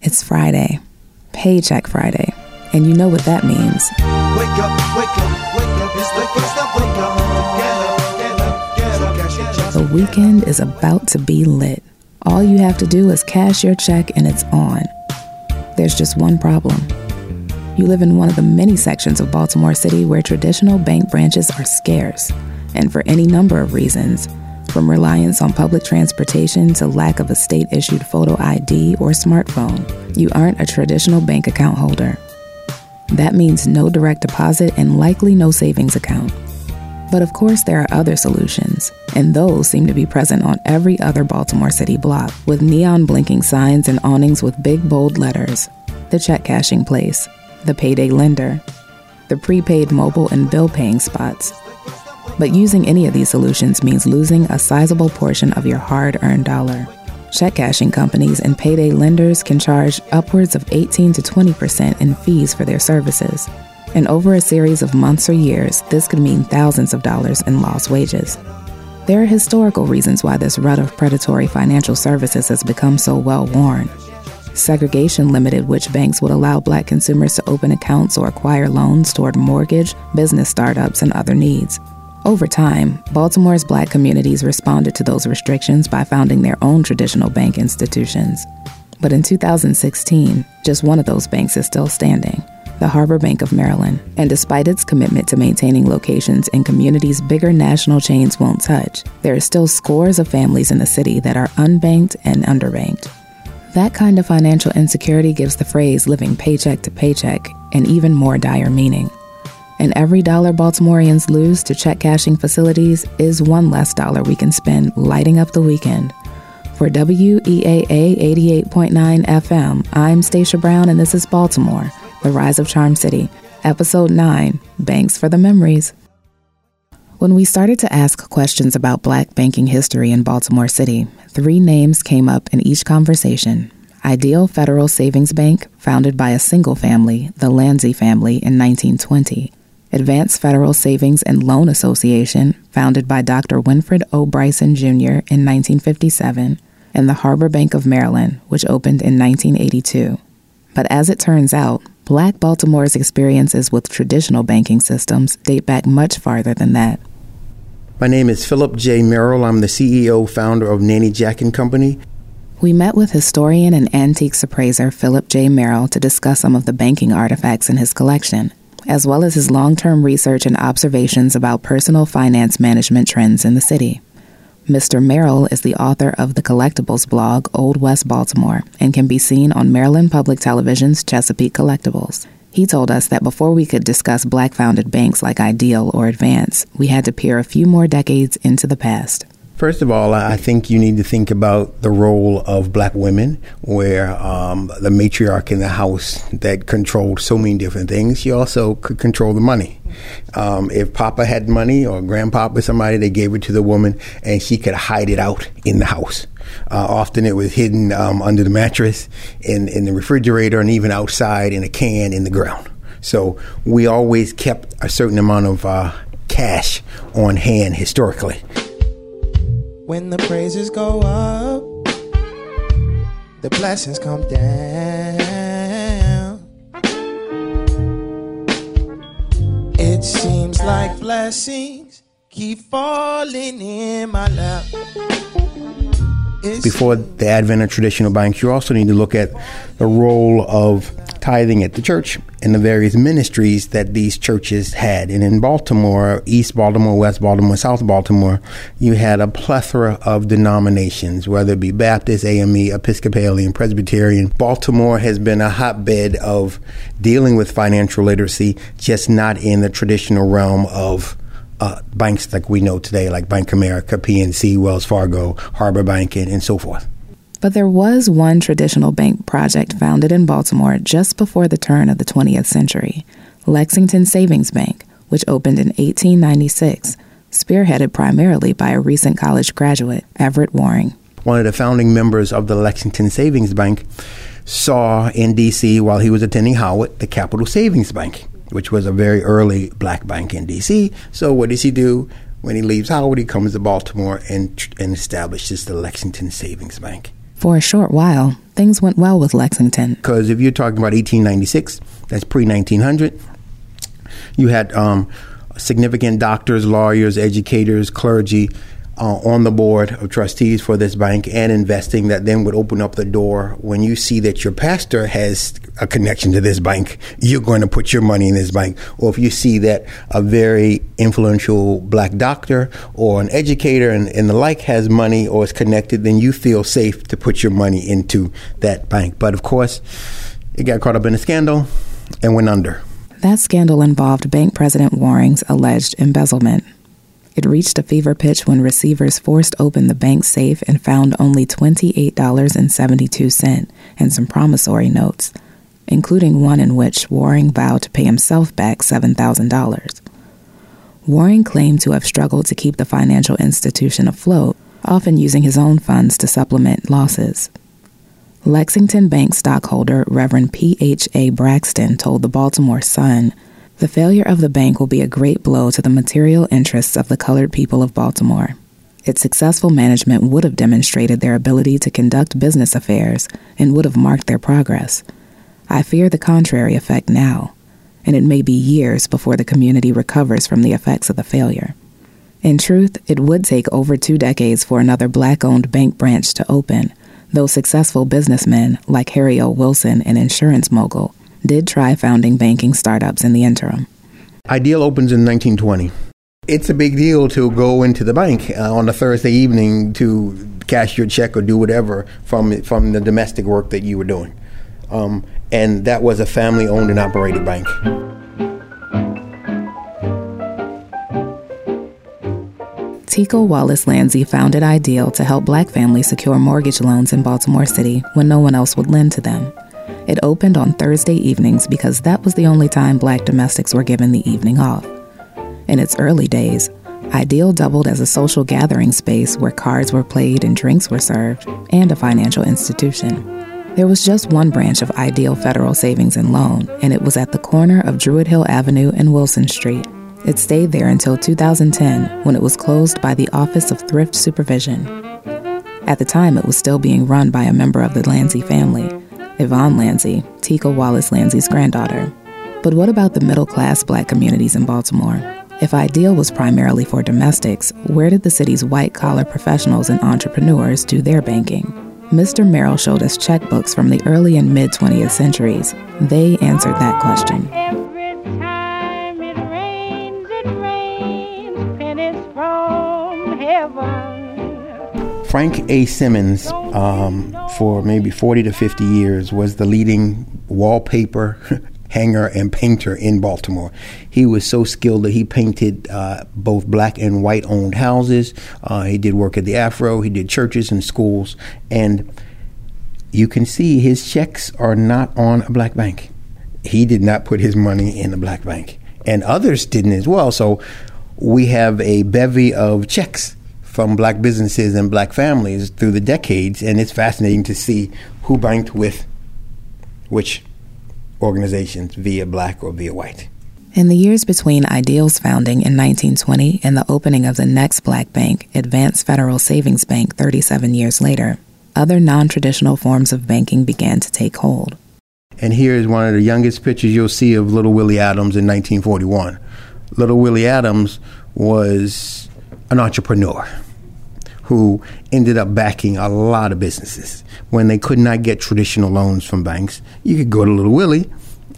It's Friday, Paycheck Friday, and you know what that means. Wake up, wake up, wake up, it's the first wake up. Get up, get up, get up, cash your check. The weekend is about to be lit. All you have to do is cash your check and it's on. There's just one problem. You live in one of the many sections of Baltimore City where traditional bank branches are scarce, and for any number of reasons, from reliance on public transportation to lack of a state issued photo ID or smartphone, you aren't a traditional bank account holder. That means no direct deposit and likely no savings account. But of course, there are other solutions, and those seem to be present on every other Baltimore City block, with neon blinking signs and awnings with big bold letters the check cashing place, the payday lender, the prepaid mobile and bill paying spots. But using any of these solutions means losing a sizable portion of your hard earned dollar. Check cashing companies and payday lenders can charge upwards of 18 to 20% in fees for their services. And over a series of months or years, this could mean thousands of dollars in lost wages. There are historical reasons why this rut of predatory financial services has become so well worn. Segregation limited which banks would allow black consumers to open accounts or acquire loans toward mortgage, business startups, and other needs. Over time, Baltimore's black communities responded to those restrictions by founding their own traditional bank institutions. But in 2016, just one of those banks is still standing the Harbor Bank of Maryland. And despite its commitment to maintaining locations in communities bigger national chains won't touch, there are still scores of families in the city that are unbanked and underbanked. That kind of financial insecurity gives the phrase living paycheck to paycheck an even more dire meaning. And every dollar Baltimoreans lose to check cashing facilities is one less dollar we can spend lighting up the weekend. For WEAA 88.9 FM, I'm Stacia Brown, and this is Baltimore, The Rise of Charm City, Episode 9 Banks for the Memories. When we started to ask questions about black banking history in Baltimore City, three names came up in each conversation. Ideal Federal Savings Bank, founded by a single family, the Lanzi family, in 1920. Advanced Federal Savings and Loan Association, founded by Dr. Winfred O. Bryson Jr. in 1957, and the Harbor Bank of Maryland, which opened in 1982. But as it turns out, Black Baltimore's experiences with traditional banking systems date back much farther than that. My name is Philip J. Merrill. I'm the CEO, founder of Nanny Jack and Company. We met with historian and antiques appraiser Philip J. Merrill to discuss some of the banking artifacts in his collection, as well as his long term research and observations about personal finance management trends in the city. Mr. Merrill is the author of the collectibles blog Old West Baltimore and can be seen on Maryland Public Television's Chesapeake Collectibles. He told us that before we could discuss black founded banks like Ideal or Advance, we had to peer a few more decades into the past. First of all, I think you need to think about the role of black women, where um, the matriarch in the house that controlled so many different things, she also could control the money. Um, if Papa had money or Grandpapa, somebody, they gave it to the woman, and she could hide it out in the house. Uh, often it was hidden um, under the mattress, in, in the refrigerator, and even outside in a can in the ground. So we always kept a certain amount of uh, cash on hand historically. When the praises go up, the blessings come down. It seems like blessings keep falling in my lap. Before the advent of traditional banks, you also need to look at the role of tithing at the church and the various ministries that these churches had. And in Baltimore, East Baltimore, West Baltimore, South Baltimore, you had a plethora of denominations, whether it be Baptist, AME, Episcopalian, Presbyterian. Baltimore has been a hotbed of dealing with financial literacy, just not in the traditional realm of uh, banks like we know today, like Bank America, PNC, Wells Fargo, Harbor Bank, and, and so forth. But there was one traditional bank project founded in Baltimore just before the turn of the 20th century Lexington Savings Bank, which opened in 1896, spearheaded primarily by a recent college graduate, Everett Waring. One of the founding members of the Lexington Savings Bank saw in D.C. while he was attending Howard the Capital Savings Bank, which was a very early black bank in D.C. So what does he do? When he leaves Howard, he comes to Baltimore and, and establishes the Lexington Savings Bank. For a short while, things went well with Lexington. Because if you're talking about 1896, that's pre 1900, you had um, significant doctors, lawyers, educators, clergy uh, on the board of trustees for this bank and investing that then would open up the door when you see that your pastor has a connection to this bank, you're going to put your money in this bank. Or if you see that a very influential black doctor or an educator and, and the like has money or is connected, then you feel safe to put your money into that bank. But of course, it got caught up in a scandal and went under. That scandal involved Bank President Waring's alleged embezzlement. It reached a fever pitch when receivers forced open the bank safe and found only $28.72 and some promissory notes, including one in which Waring vowed to pay himself back $7,000. Waring claimed to have struggled to keep the financial institution afloat, often using his own funds to supplement losses. Lexington Bank stockholder Reverend P.H.A. Braxton told the Baltimore Sun the failure of the bank will be a great blow to the material interests of the colored people of Baltimore. Its successful management would have demonstrated their ability to conduct business affairs and would have marked their progress. I fear the contrary effect now, and it may be years before the community recovers from the effects of the failure. In truth, it would take over two decades for another black owned bank branch to open, though successful businessmen like Harry O. Wilson, an insurance mogul, did try founding banking startups in the interim. Ideal opens in 1920. It's a big deal to go into the bank uh, on a Thursday evening to cash your check or do whatever from from the domestic work that you were doing, um, and that was a family-owned and operated bank. Tico Wallace Landsey founded Ideal to help black families secure mortgage loans in Baltimore City when no one else would lend to them. It opened on Thursday evenings because that was the only time black domestics were given the evening off. In its early days, Ideal doubled as a social gathering space where cards were played and drinks were served, and a financial institution. There was just one branch of Ideal Federal Savings and Loan, and it was at the corner of Druid Hill Avenue and Wilson Street. It stayed there until 2010 when it was closed by the Office of Thrift Supervision. At the time, it was still being run by a member of the Landsey family, Yvonne Landsey, Tico Wallace Landsey's granddaughter. But what about the middle class black communities in Baltimore? If Ideal was primarily for domestics, where did the city's white collar professionals and entrepreneurs do their banking? Mr. Merrill showed us checkbooks from the early and mid 20th centuries. They answered that question. Frank A. Simmons, um, for maybe 40 to 50 years, was the leading wallpaper hanger and painter in Baltimore. He was so skilled that he painted uh, both black and white owned houses. Uh, he did work at the Afro, he did churches and schools. And you can see his checks are not on a black bank. He did not put his money in a black bank, and others didn't as well. So we have a bevy of checks from black businesses and black families through the decades, and it's fascinating to see who banked with which organizations via black or via white. In the years between Ideal's founding in 1920 and the opening of the next black bank, Advance Federal Savings Bank, 37 years later, other non traditional forms of banking began to take hold. And here is one of the youngest pictures you'll see of Little Willie Adams in 1941. Little Willie Adams was an entrepreneur who ended up backing a lot of businesses. When they could not get traditional loans from banks, you could go to Little Willie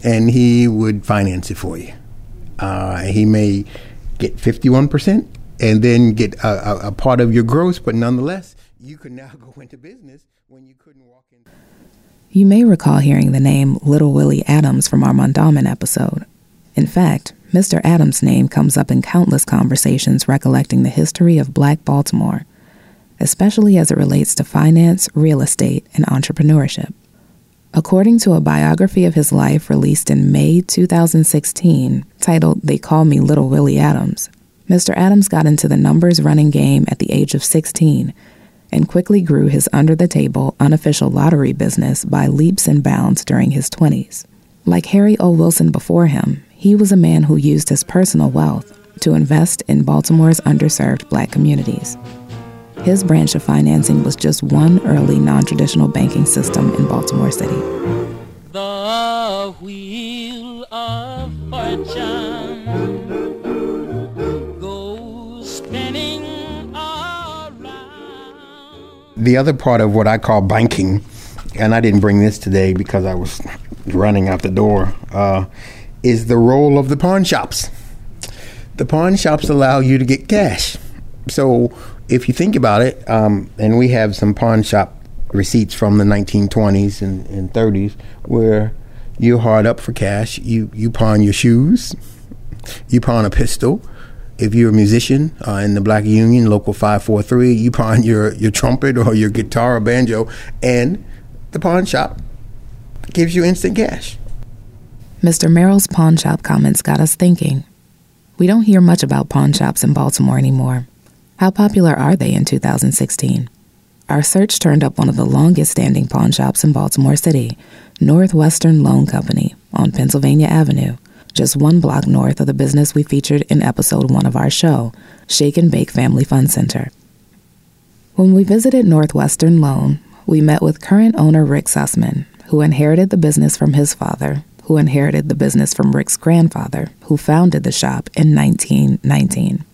and he would finance it for you. Uh, he may get 51% and then get a, a, a part of your gross, but nonetheless, you could now go into business when you couldn't walk in. You may recall hearing the name Little Willie Adams from our Mondawmin episode. In fact, Mr. Adams' name comes up in countless conversations recollecting the history of black Baltimore especially as it relates to finance, real estate, and entrepreneurship. According to a biography of his life released in May 2016, titled They Call Me Little Willie Adams, Mr. Adams got into the numbers running game at the age of 16 and quickly grew his under the table, unofficial lottery business by leaps and bounds during his 20s. Like Harry O. Wilson before him, he was a man who used his personal wealth to invest in Baltimore's underserved black communities. His branch of financing was just one early non traditional banking system in Baltimore City. The wheel of fortune goes spinning around. The other part of what I call banking, and I didn't bring this today because I was running out the door, uh, is the role of the pawn shops. The pawn shops allow you to get cash. So if you think about it, um, and we have some pawn shop receipts from the 1920s and, and 30s where you're hard up for cash. You you pawn your shoes, you pawn a pistol. If you're a musician uh, in the Black Union, Local 543, you pawn your, your trumpet or your guitar or banjo, and the pawn shop gives you instant cash. Mr. Merrill's pawn shop comments got us thinking. We don't hear much about pawn shops in Baltimore anymore. How popular are they in 2016? Our search turned up one of the longest standing pawn shops in Baltimore City, Northwestern Loan Company, on Pennsylvania Avenue, just one block north of the business we featured in episode one of our show, Shake and Bake Family Fun Center. When we visited Northwestern Loan, we met with current owner Rick Sussman, who inherited the business from his father, who inherited the business from Rick's grandfather, who founded the shop in 1919.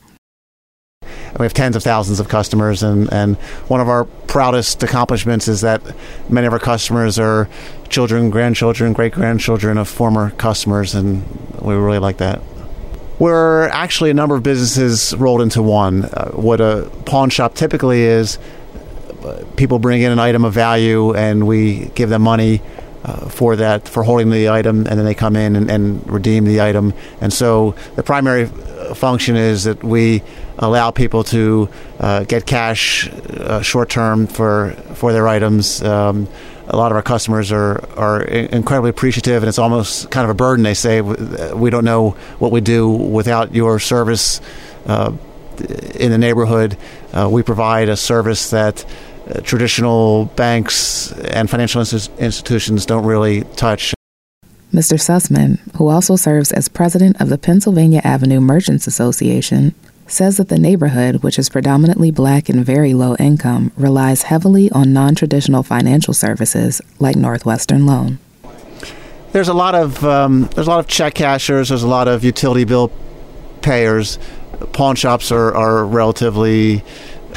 We have tens of thousands of customers, and, and one of our proudest accomplishments is that many of our customers are children, grandchildren, great grandchildren of former customers, and we really like that. We're actually a number of businesses rolled into one. Uh, what a pawn shop typically is, uh, people bring in an item of value, and we give them money uh, for that for holding the item, and then they come in and, and redeem the item. And so the primary function is that we allow people to uh, get cash uh, short term for for their items. Um, a lot of our customers are are incredibly appreciative, and it's almost kind of a burden. They say we don't know what we do without your service uh, in the neighborhood. Uh, we provide a service that. Uh, traditional banks and financial institutions don't really touch. Mr. Sussman, who also serves as president of the Pennsylvania Avenue Merchants Association, says that the neighborhood, which is predominantly black and very low income, relies heavily on non traditional financial services like Northwestern Loan. There's a lot of um, there's a lot of check cashers. There's a lot of utility bill payers. Pawn shops are, are relatively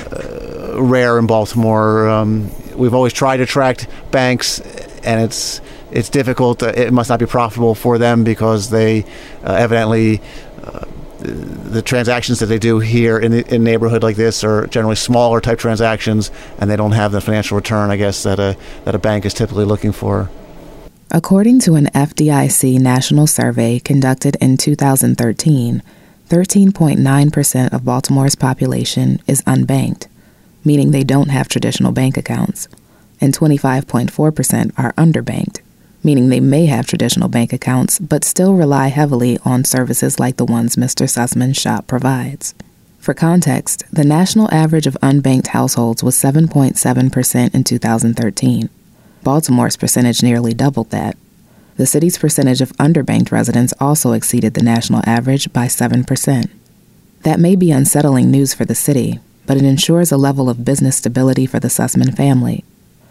uh, rare in Baltimore. Um, we've always tried to attract banks, and it's it's difficult. It must not be profitable for them because they uh, evidently uh, the transactions that they do here in, the, in a neighborhood like this are generally smaller type transactions, and they don't have the financial return, I guess, that a that a bank is typically looking for. According to an FDIC national survey conducted in 2013, 13.9% of Baltimore's population is unbanked, meaning they don't have traditional bank accounts, and 25.4% are underbanked, meaning they may have traditional bank accounts but still rely heavily on services like the ones Mr. Sussman's shop provides. For context, the national average of unbanked households was 7.7% in 2013. Baltimore's percentage nearly doubled that. The city's percentage of underbanked residents also exceeded the national average by 7%. That may be unsettling news for the city, but it ensures a level of business stability for the Sussman family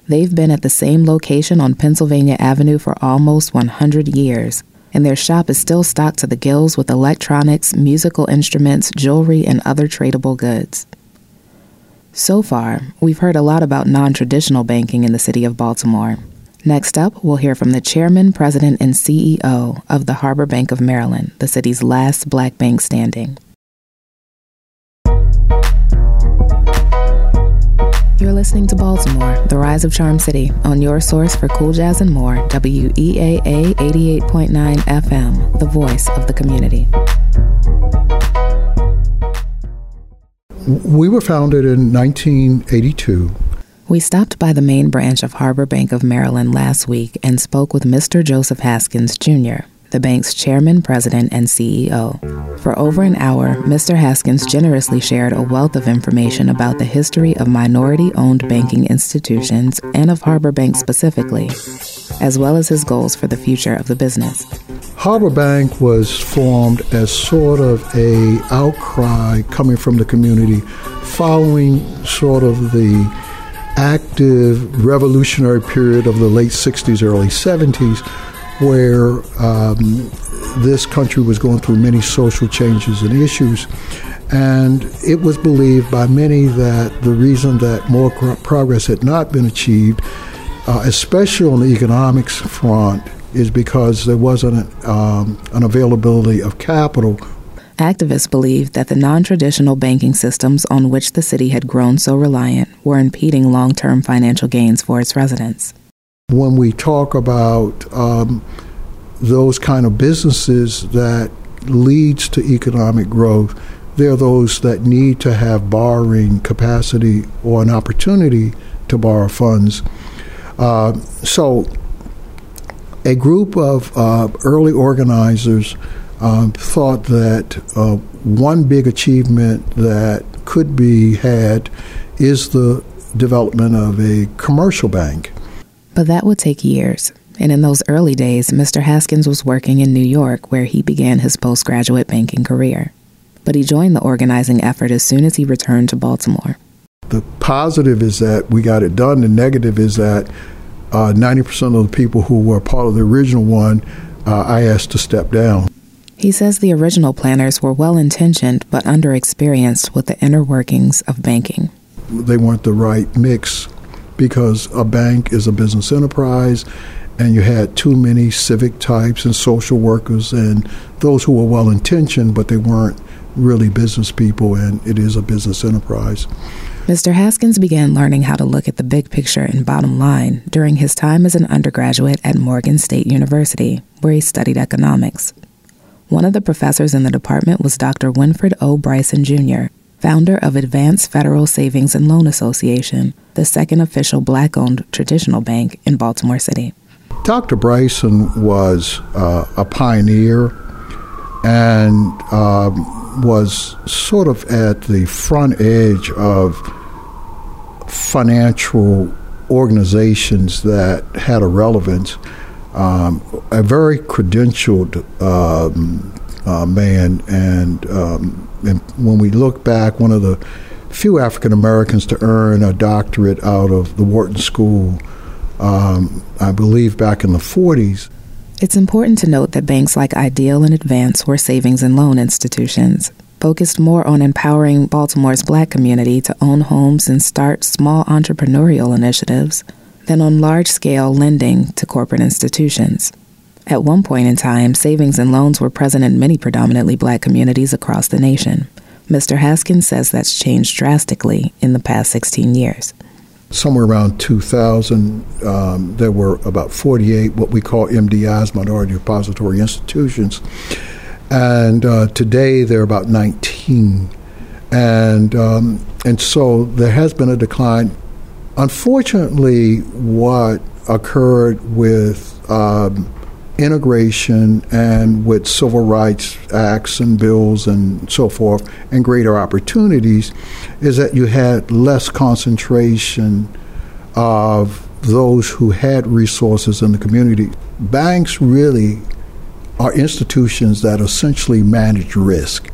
They've been at the same location on Pennsylvania Avenue for almost 100 years, and their shop is still stocked to the gills with electronics, musical instruments, jewelry, and other tradable goods. So far, we've heard a lot about non traditional banking in the city of Baltimore. Next up, we'll hear from the chairman, president, and CEO of the Harbor Bank of Maryland, the city's last black bank standing. You're listening to Baltimore, the rise of Charm City, on your source for cool jazz and more, WEAA 88.9 FM, the voice of the community. We were founded in 1982. We stopped by the main branch of Harbor Bank of Maryland last week and spoke with Mr. Joseph Haskins Jr., the bank's chairman, president, and CEO. For over an hour, Mr. Haskins generously shared a wealth of information about the history of minority owned banking institutions and of Harbor Bank specifically, as well as his goals for the future of the business. Harbor Bank was formed as sort of a outcry coming from the community following sort of the active revolutionary period of the late 60s, early 70s, where um, this country was going through many social changes and issues. And it was believed by many that the reason that more progress had not been achieved, uh, especially on the economics front, is because there wasn't um, an availability of capital Activists believed that the non traditional banking systems on which the city had grown so reliant were impeding long term financial gains for its residents. when we talk about um, those kind of businesses that leads to economic growth, they're those that need to have borrowing capacity or an opportunity to borrow funds. Uh, so, a group of uh, early organizers um, thought that uh, one big achievement that could be had is the development of a commercial bank. But that would take years. And in those early days, Mr. Haskins was working in New York, where he began his postgraduate banking career. But he joined the organizing effort as soon as he returned to Baltimore. The positive is that we got it done. The negative is that uh, 90% of the people who were part of the original one, uh, I asked to step down. He says the original planners were well intentioned but underexperienced with the inner workings of banking. They weren't the right mix because a bank is a business enterprise and you had too many civic types and social workers and those who were well intentioned but they weren't really business people and it is a business enterprise. Mr. Haskins began learning how to look at the big picture and bottom line during his time as an undergraduate at Morgan State University, where he studied economics. One of the professors in the department was Dr. Winfred O. Bryson Jr., founder of Advanced Federal Savings and Loan Association, the second official black owned traditional bank in Baltimore City. Dr. Bryson was uh, a pioneer and um, was sort of at the front edge of financial organizations that had a relevance. Um, a very credentialed um, uh, man, and, um, and when we look back, one of the few African Americans to earn a doctorate out of the Wharton School, um, I believe back in the 40s. It's important to note that banks like Ideal and Advance were savings and loan institutions, focused more on empowering Baltimore's black community to own homes and start small entrepreneurial initiatives than on large scale lending to corporate institutions. At one point in time, savings and loans were present in many predominantly black communities across the nation. Mr. Haskins says that's changed drastically in the past 16 years. Somewhere around 2000, um, there were about 48 what we call MDIs, Minority Depository Institutions. And uh, today there are about 19. And, um, and so there has been a decline. Unfortunately, what occurred with um, integration and with civil rights acts and bills and so forth and greater opportunities is that you had less concentration of those who had resources in the community. Banks really are institutions that essentially manage risk.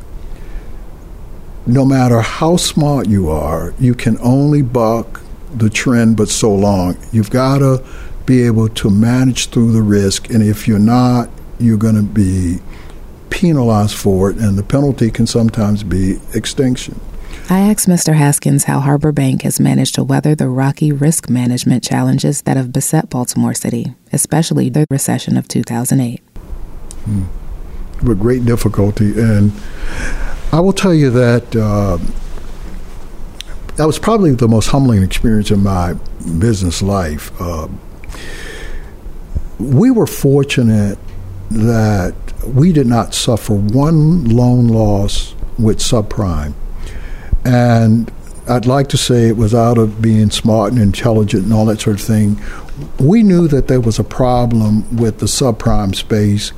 No matter how smart you are, you can only buck the trend but so long. You've got to be able to manage through the risk, and if you're not, you're going to be penalized for it, and the penalty can sometimes be extinction. I asked Mr. Haskins how Harbor Bank has managed to weather the rocky risk management challenges that have beset Baltimore City, especially the recession of 2008. with great difficulty. And I will tell you that uh, that was probably the most humbling experience in my business life. Uh, we were fortunate that we did not suffer one loan loss with subprime. And I'd like to say it was out of being smart and intelligent and all that sort of thing. We knew that there was a problem with the subprime space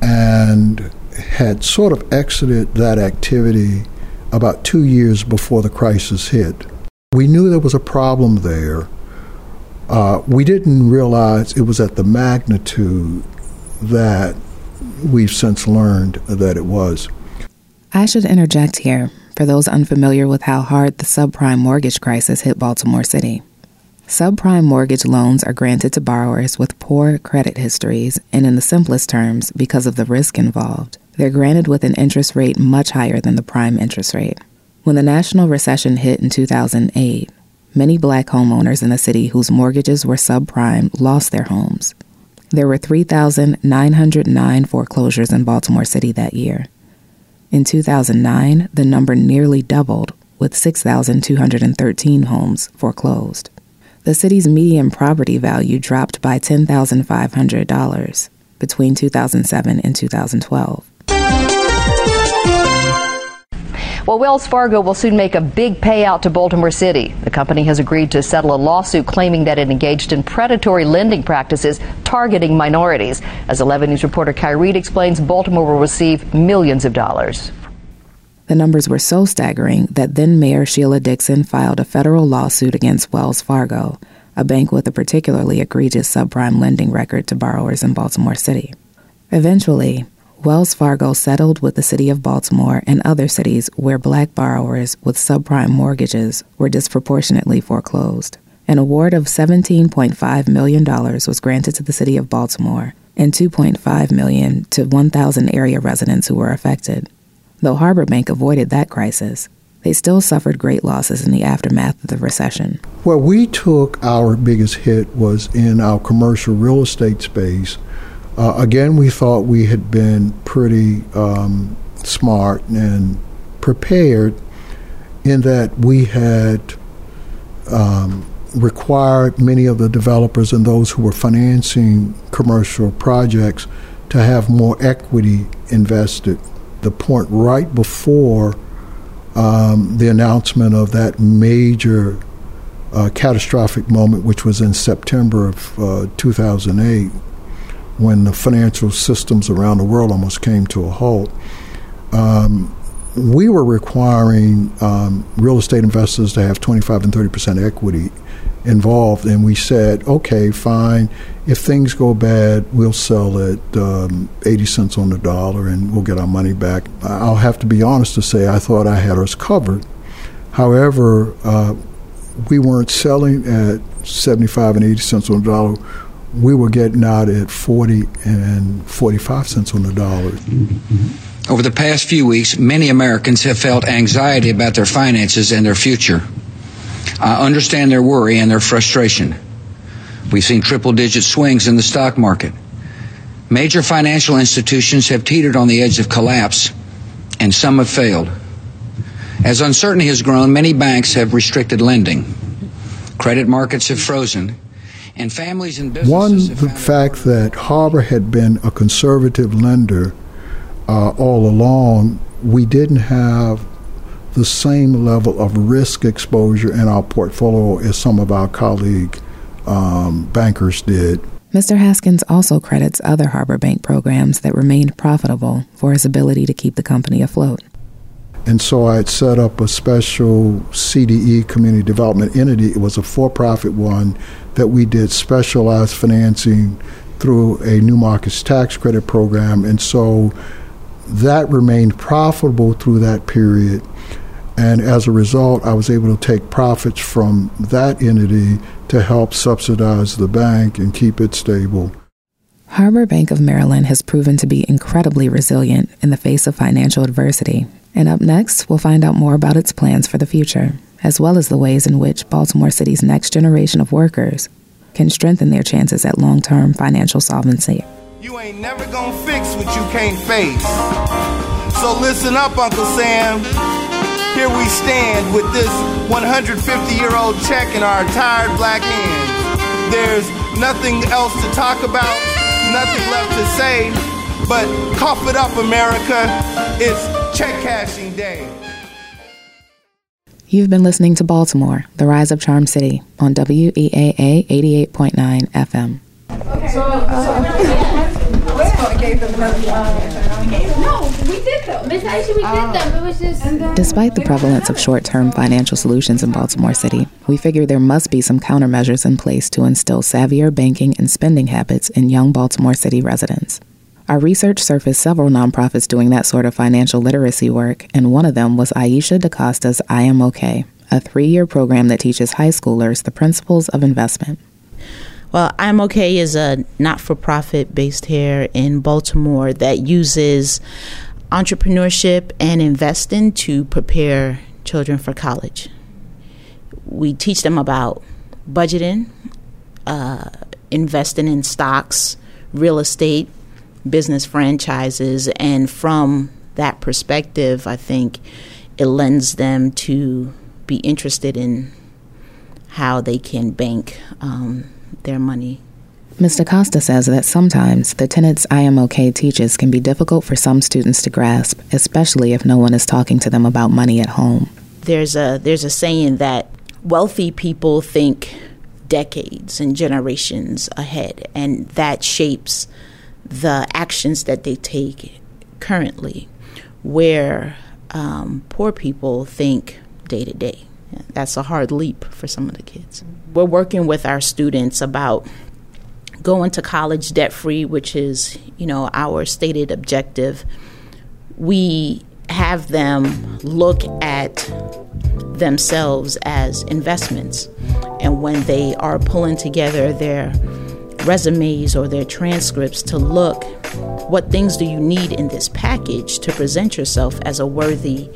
and had sort of exited that activity about two years before the crisis hit. We knew there was a problem there. Uh, we didn't realize it was at the magnitude that we've since learned that it was. I should interject here. for those unfamiliar with how hard the subprime mortgage crisis hit Baltimore City. Subprime mortgage loans are granted to borrowers with poor credit histories, and in the simplest terms, because of the risk involved, they're granted with an interest rate much higher than the prime interest rate. When the national recession hit in 2008, many black homeowners in the city whose mortgages were subprime lost their homes. There were 3,909 foreclosures in Baltimore City that year. In 2009, the number nearly doubled, with 6,213 homes foreclosed. The city's median property value dropped by $10,500 between 2007 and 2012. Well, Wells Fargo will soon make a big payout to Baltimore City. The company has agreed to settle a lawsuit claiming that it engaged in predatory lending practices targeting minorities. As 11 News reporter Reed explains, Baltimore will receive millions of dollars. The numbers were so staggering that then Mayor Sheila Dixon filed a federal lawsuit against Wells Fargo, a bank with a particularly egregious subprime lending record to borrowers in Baltimore City. Eventually, Wells Fargo settled with the city of Baltimore and other cities where black borrowers with subprime mortgages were disproportionately foreclosed. An award of $17.5 million was granted to the city of Baltimore and 2.5 million to 1,000 area residents who were affected. Though Harbor Bank avoided that crisis, they still suffered great losses in the aftermath of the recession. Well, we took our biggest hit was in our commercial real estate space uh, again, we thought we had been pretty um, smart and prepared in that we had um, required many of the developers and those who were financing commercial projects to have more equity invested. The point right before um, the announcement of that major uh, catastrophic moment, which was in September of uh, 2008, when the financial systems around the world almost came to a halt, um, we were requiring um, real estate investors to have 25 and 30 percent equity involved, and we said, okay, fine. If things go bad, we'll sell it um, 80 cents on the dollar, and we'll get our money back. I'll have to be honest to say, I thought I had us covered. However, uh, we weren't selling at 75 and 80 cents on the dollar we were getting out at 40 and 45 cents on the dollar. Over the past few weeks, many Americans have felt anxiety about their finances and their future. I understand their worry and their frustration. We've seen triple digit swings in the stock market. Major financial institutions have teetered on the edge of collapse, and some have failed. As uncertainty has grown, many banks have restricted lending. Credit markets have frozen, and families and businesses. One, the fact that Harbor had been a conservative lender uh, all along, we didn't have the same level of risk exposure in our portfolio as some of our colleague um, bankers did. Mr. Haskins also credits other Harbor Bank programs that remained profitable for his ability to keep the company afloat. And so I had set up a special CDE community development entity. It was a for profit one that we did specialized financing through a new markets tax credit program. And so that remained profitable through that period. And as a result, I was able to take profits from that entity to help subsidize the bank and keep it stable. Harbor Bank of Maryland has proven to be incredibly resilient in the face of financial adversity. And up next, we'll find out more about its plans for the future, as well as the ways in which Baltimore City's next generation of workers can strengthen their chances at long term financial solvency. You ain't never gonna fix what you can't face. So listen up, Uncle Sam. Here we stand with this 150 year old check in our tired black hands. There's nothing else to talk about, nothing left to say, but cough it up, America. It's check cashing day. You've been listening to Baltimore, the Rise of Charm City on WEAA 88.9 FM. Despite the prevalence of short term financial solutions in Baltimore City, we figure there must be some countermeasures in place to instill savvier banking and spending habits in young Baltimore City residents. Our research surfaced several nonprofits doing that sort of financial literacy work, and one of them was Aisha DaCosta's I Am OK, a three year program that teaches high schoolers the principles of investment. Well, I'm OK is a not for profit based here in Baltimore that uses entrepreneurship and investing to prepare children for college. We teach them about budgeting, uh, investing in stocks, real estate, business franchises, and from that perspective, I think it lends them to be interested in how they can bank um, their money. Mr. Costa says that sometimes the tenets I Am OK teaches can be difficult for some students to grasp, especially if no one is talking to them about money at home. There's a there's a saying that wealthy people think decades and generations ahead, and that shapes the actions that they take currently, where um, poor people think day to day. That's a hard leap for some of the kids. We're working with our students about going to college debt free, which is, you know, our stated objective. We have them look at themselves as investments. And when they are pulling together their resumes or their transcripts to look what things do you need in this package to present yourself as a worthy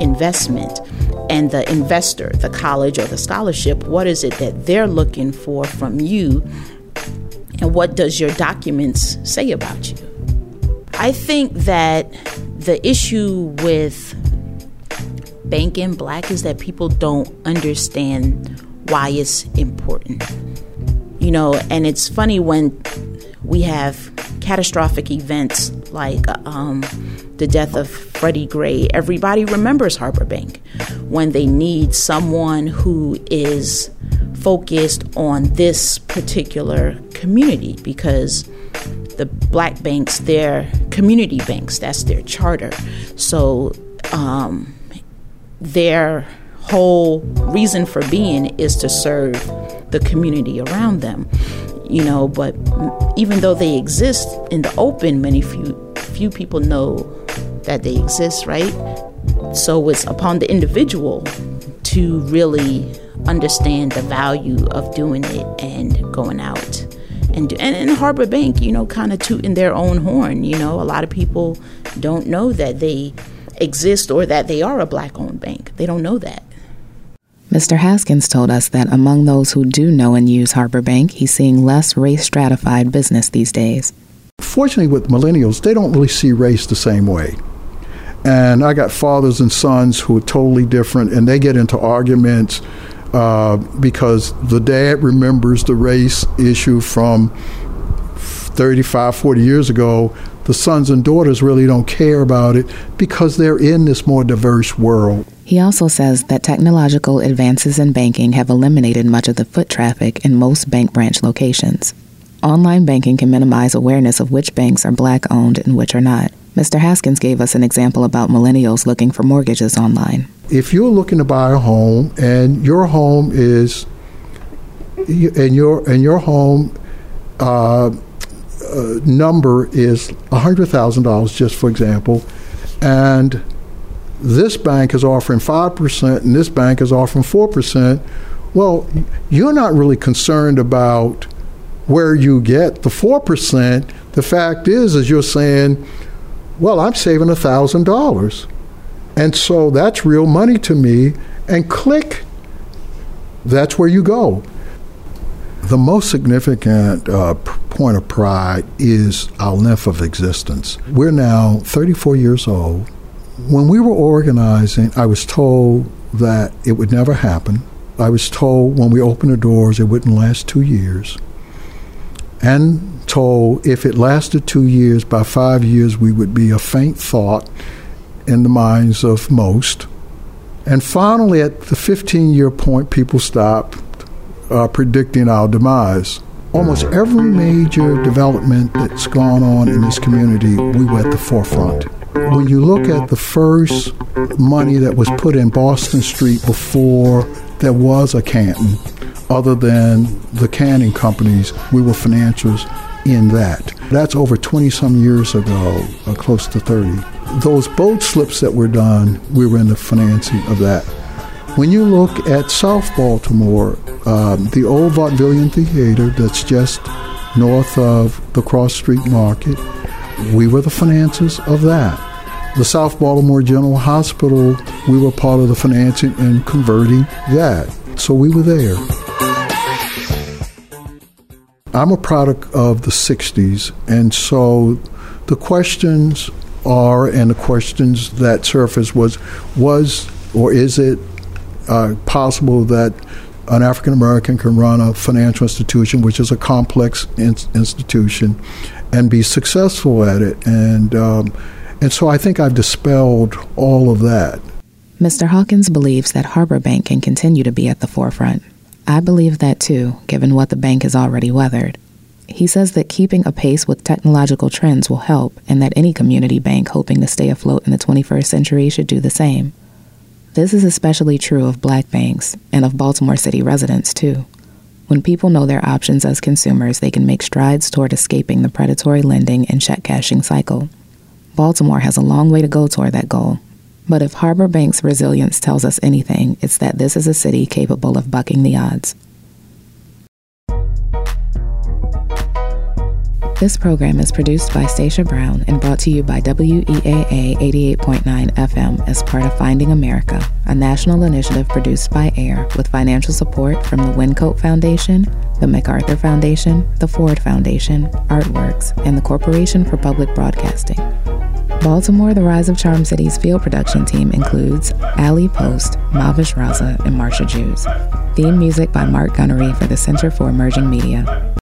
investment? And the investor the college or the scholarship what is it that they're looking for from you? And what does your documents say about you? I think that the issue with banking black is that people don't understand why it's important you know, and it's funny when we have catastrophic events like um, the death of Freddie Gray. Everybody remembers Harbor Bank when they need someone who is focused on this particular community because the black banks, they're community banks, that's their charter. So um, their whole reason for being is to serve the community around them you know but even though they exist in the open many few few people know that they exist right so it's upon the individual to really understand the value of doing it and going out and do, and in Harbor Bank, you know, kind of tooting their own horn. You know, a lot of people don't know that they exist or that they are a black-owned bank. They don't know that. Mr. Haskins told us that among those who do know and use Harbor Bank, he's seeing less race stratified business these days. Fortunately, with millennials, they don't really see race the same way. And I got fathers and sons who are totally different, and they get into arguments uh, because the dad remembers the race issue from 35, 40 years ago. The sons and daughters really don't care about it because they're in this more diverse world. He also says that technological advances in banking have eliminated much of the foot traffic in most bank branch locations. Online banking can minimize awareness of which banks are black owned and which are not. Mr. Haskins gave us an example about millennials looking for mortgages online. If you're looking to buy a home and your home is and your and your home uh, uh, number is hundred thousand dollars, just for example, and this bank is offering 5% and this bank is offering 4%, well, you're not really concerned about where you get the 4%. The fact is, is you're saying, well, I'm saving $1,000. And so that's real money to me. And click, that's where you go. The most significant uh, point of pride is our length of existence. We're now 34 years old. When we were organizing, I was told that it would never happen. I was told when we opened the doors it wouldn't last two years. And told if it lasted two years, by five years we would be a faint thought in the minds of most. And finally, at the 15 year point, people stopped uh, predicting our demise. Almost every major development that's gone on in this community, we were at the forefront. When you look at the first money that was put in Boston Street before there was a Canton, other than the canning companies, we were financiers in that. That's over 20 some years ago, uh, close to 30. Those boat slips that were done, we were in the financing of that. When you look at South Baltimore, um, the old Vaudevillian Theater that's just north of the Cross Street Market, we were the finances of that. The South Baltimore General Hospital, we were part of the financing and converting that. So we were there. I'm a product of the 60s, and so the questions are, and the questions that surfaced was, was or is it uh, possible that an African American can run a financial institution, which is a complex in- institution, and be successful at it? And um, and so I think I've dispelled all of that. Mr. Haskins believes that Harbor Bank can continue to be at the forefront. I believe that too, given what the bank has already weathered. He says that keeping apace with technological trends will help, and that any community bank hoping to stay afloat in the 21st century should do the same. This is especially true of black banks and of Baltimore City residents, too. When people know their options as consumers, they can make strides toward escaping the predatory lending and check cashing cycle. Baltimore has a long way to go toward that goal, but if Harbor Bank's resilience tells us anything, it's that this is a city capable of bucking the odds. This program is produced by Stacia Brown and brought to you by WEAA 88.9 FM as part of Finding America, a national initiative produced by AIR with financial support from the Wyncote Foundation, the MacArthur Foundation, the Ford Foundation, Artworks, and the Corporation for Public Broadcasting. Baltimore, the Rise of Charm City's field production team includes Ali Post, Mavish Raza, and Marsha Jews. Theme music by Mark Gunnery for the Center for Emerging Media.